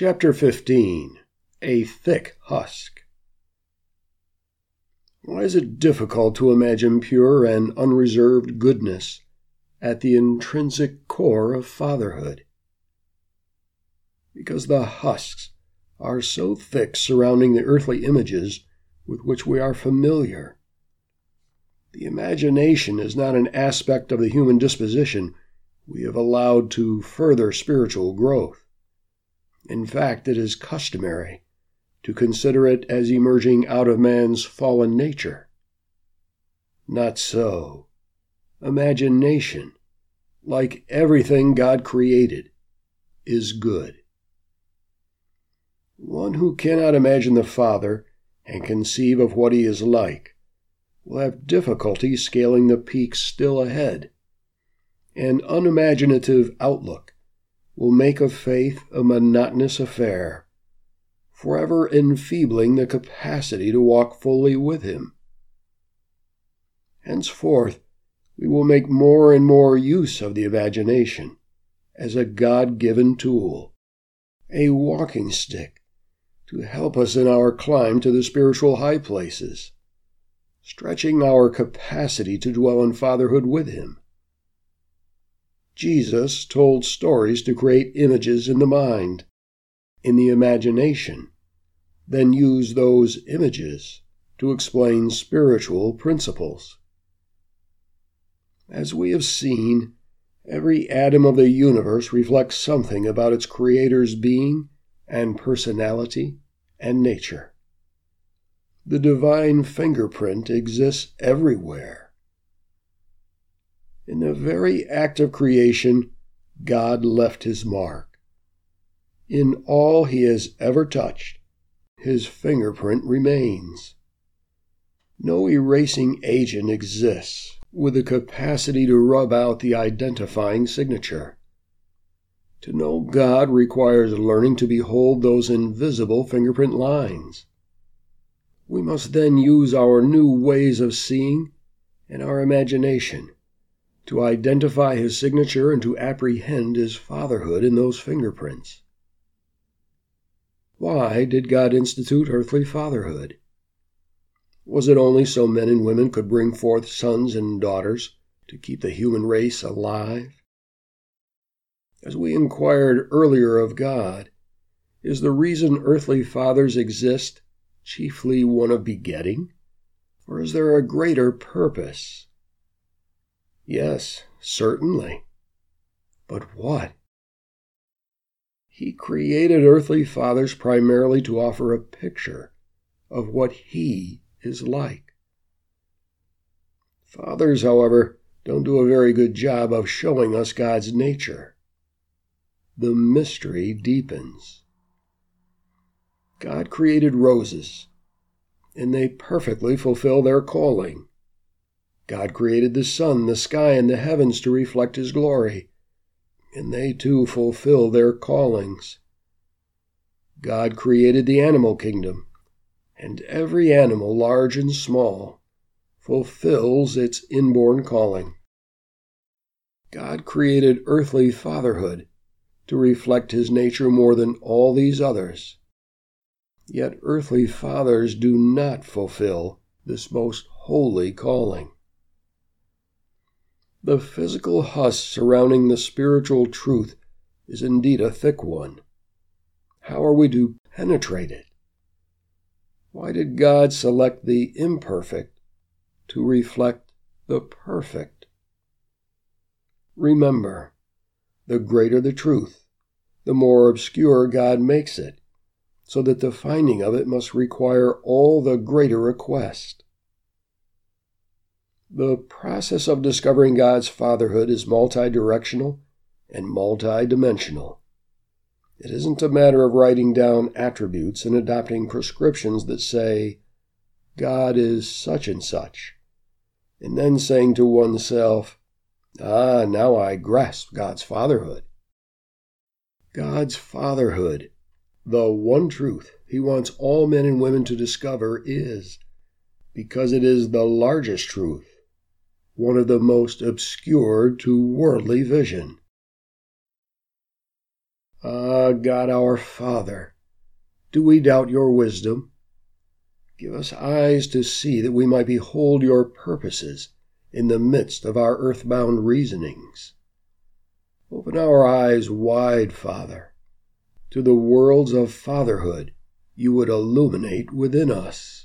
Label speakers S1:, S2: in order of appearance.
S1: Chapter 15 A Thick Husk. Why is it difficult to imagine pure and unreserved goodness at the intrinsic core of fatherhood? Because the husks are so thick surrounding the earthly images with which we are familiar. The imagination is not an aspect of the human disposition we have allowed to further spiritual growth. In fact, it is customary to consider it as emerging out of man's fallen nature. Not so. Imagination, like everything God created, is good. One who cannot imagine the Father and conceive of what he is like will have difficulty scaling the peaks still ahead. An unimaginative outlook will make of faith a monotonous affair, forever enfeebling the capacity to walk fully with Him. Henceforth, we will make more and more use of the imagination as a God given tool, a walking stick to help us in our climb to the spiritual high places, stretching our capacity to dwell in fatherhood with Him. Jesus told stories to create images in the mind, in the imagination, then use those images to explain spiritual principles. As we have seen, every atom of the universe reflects something about its creator's being and personality and nature. The divine fingerprint exists everywhere in the very act of creation, God left his mark. In all he has ever touched, his fingerprint remains. No erasing agent exists with the capacity to rub out the identifying signature. To know God requires learning to behold those invisible fingerprint lines. We must then use our new ways of seeing and our imagination to identify his signature and to apprehend his fatherhood in those fingerprints. Why did God institute earthly fatherhood? Was it only so men and women could bring forth sons and daughters to keep the human race alive? As we inquired earlier of God, is the reason earthly fathers exist chiefly one of begetting? Or is there a greater purpose? Yes, certainly. But what? He created earthly fathers primarily to offer a picture of what He is like. Fathers, however, don't do a very good job of showing us God's nature. The mystery deepens. God created roses, and they perfectly fulfill their calling. God created the sun, the sky, and the heavens to reflect His glory, and they too fulfill their callings. God created the animal kingdom, and every animal, large and small, fulfills its inborn calling. God created earthly fatherhood to reflect His nature more than all these others. Yet earthly fathers do not fulfill this most holy calling. The physical husk surrounding the spiritual truth is indeed a thick one. How are we to penetrate it? Why did God select the imperfect to reflect the perfect? Remember, the greater the truth, the more obscure God makes it, so that the finding of it must require all the greater request. The process of discovering God's fatherhood is multi-directional and multi-dimensional. It isn't a matter of writing down attributes and adopting prescriptions that say, God is such and such, and then saying to oneself, Ah, now I grasp God's fatherhood. God's fatherhood, the one truth He wants all men and women to discover, is because it is the largest truth one of the most obscure to worldly vision. Ah, God our Father, do we doubt your wisdom? Give us eyes to see that we might behold your purposes in the midst of our earthbound reasonings. Open our eyes wide, Father, to the worlds of fatherhood you would illuminate within us.